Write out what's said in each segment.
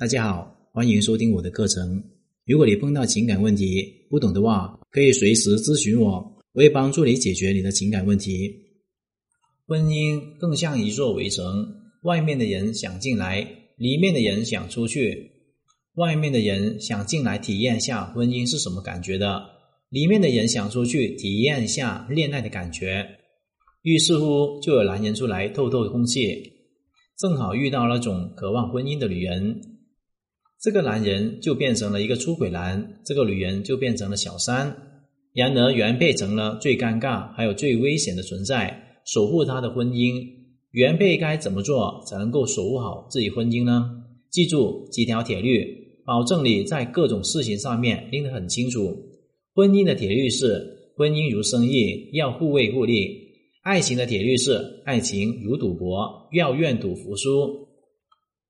大家好，欢迎收听我的课程。如果你碰到情感问题不懂的话，可以随时咨询我，我会帮助你解决你的情感问题。婚姻更像一座围城，外面的人想进来，里面的人想出去。外面的人想进来体验一下婚姻是什么感觉的，里面的人想出去体验一下恋爱的感觉。于是乎，就有男人出来透透空气，正好遇到那种渴望婚姻的女人。这个男人就变成了一个出轨男，这个女人就变成了小三。然而，原配成了最尴尬还有最危险的存在，守护他的婚姻。原配该怎么做才能够守护好自己婚姻呢？记住几条铁律，保证你在各种事情上面拎得很清楚。婚姻的铁律是：婚姻如生意，要互惠互利；爱情的铁律是：爱情如赌博，要愿赌服输。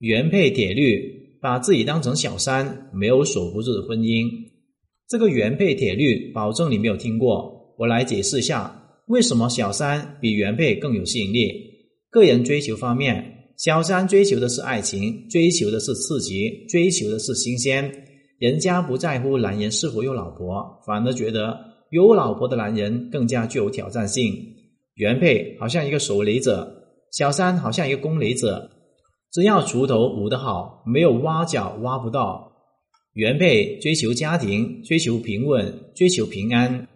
原配铁律。把自己当成小三，没有守不住的婚姻。这个原配铁律，保证你没有听过。我来解释一下，为什么小三比原配更有吸引力。个人追求方面，小三追求的是爱情，追求的是刺激，追求的是新鲜。人家不在乎男人是否有老婆，反而觉得有老婆的男人更加具有挑战性。原配好像一个守雷者，小三好像一个攻雷者。只要锄头舞得好，没有挖角挖不到。原配追求家庭，追求平稳，追求平安。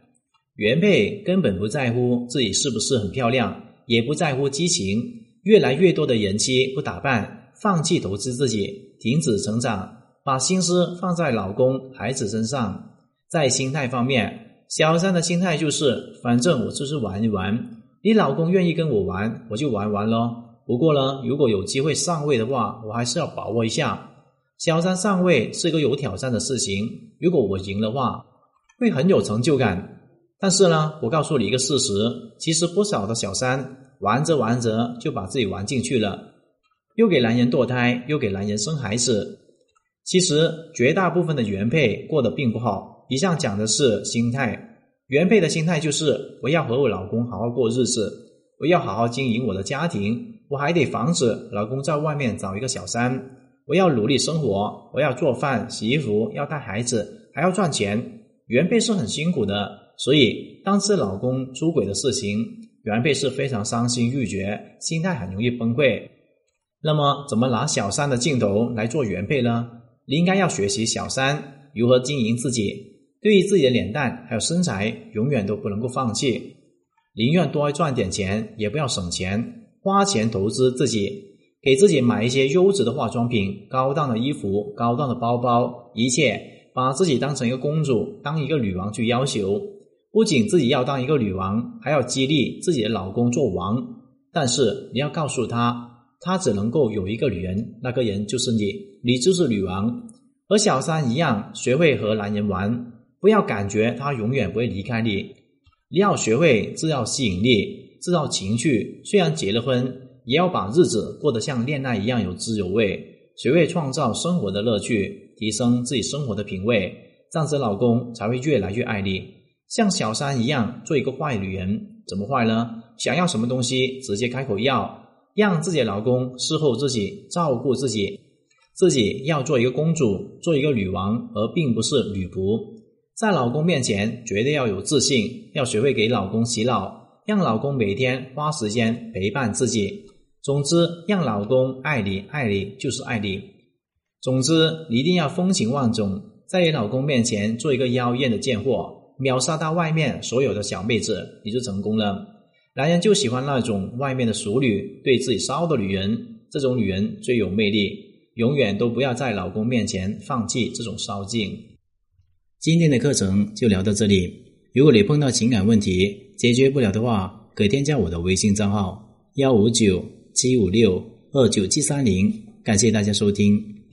原配根本不在乎自己是不是很漂亮，也不在乎激情。越来越多的人妻不打扮，放弃投资自己，停止成长，把心思放在老公、孩子身上。在心态方面，小三的心态就是：反正我就是玩一玩，你老公愿意跟我玩，我就玩玩咯。不过呢，如果有机会上位的话，我还是要把握一下。小三上位是一个有挑战的事情，如果我赢的话，会很有成就感。但是呢，我告诉你一个事实，其实不少的小三玩着玩着就把自己玩进去了，又给男人堕胎，又给男人生孩子。其实绝大部分的原配过得并不好。以上讲的是心态，原配的心态就是我要和我老公好好过日子，我要好好经营我的家庭。我还得防止老公在外面找一个小三。我要努力生活，我要做饭、洗衣服，要带孩子，还要赚钱。原配是很辛苦的，所以当知老公出轨的事情，原配是非常伤心欲绝，心态很容易崩溃。那么，怎么拿小三的镜头来做原配呢？你应该要学习小三如何经营自己，对于自己的脸蛋还有身材，永远都不能够放弃，宁愿多赚点钱，也不要省钱。花钱投资自己，给自己买一些优质的化妆品、高档的衣服、高档的包包，一切把自己当成一个公主、当一个女王去要求。不仅自己要当一个女王，还要激励自己的老公做王。但是你要告诉他，他只能够有一个女人，那个人就是你，你就是女王。和小三一样，学会和男人玩，不要感觉他永远不会离开你。你要学会制造吸引力。制造情趣，虽然结了婚，也要把日子过得像恋爱一样有滋有味。学会创造生活的乐趣，提升自己生活的品味，这样子老公才会越来越爱你。像小三一样做一个坏女人，怎么坏呢？想要什么东西直接开口要，让自己的老公伺候自己，照顾自己，自己要做一个公主，做一个女王，而并不是女仆。在老公面前绝对要有自信，要学会给老公洗脑。让老公每天花时间陪伴自己。总之，让老公爱你，爱你就是爱你。总之，一定要风情万种，在你老公面前做一个妖艳的贱货，秒杀他外面所有的小妹子，你就成功了。男人就喜欢那种外面的熟女，对自己骚的女人，这种女人最有魅力。永远都不要在老公面前放弃这种骚劲。今天的课程就聊到这里。如果你碰到情感问题，解决不了的话，可添加我的微信账号幺五九七五六二九七三零。感谢大家收听。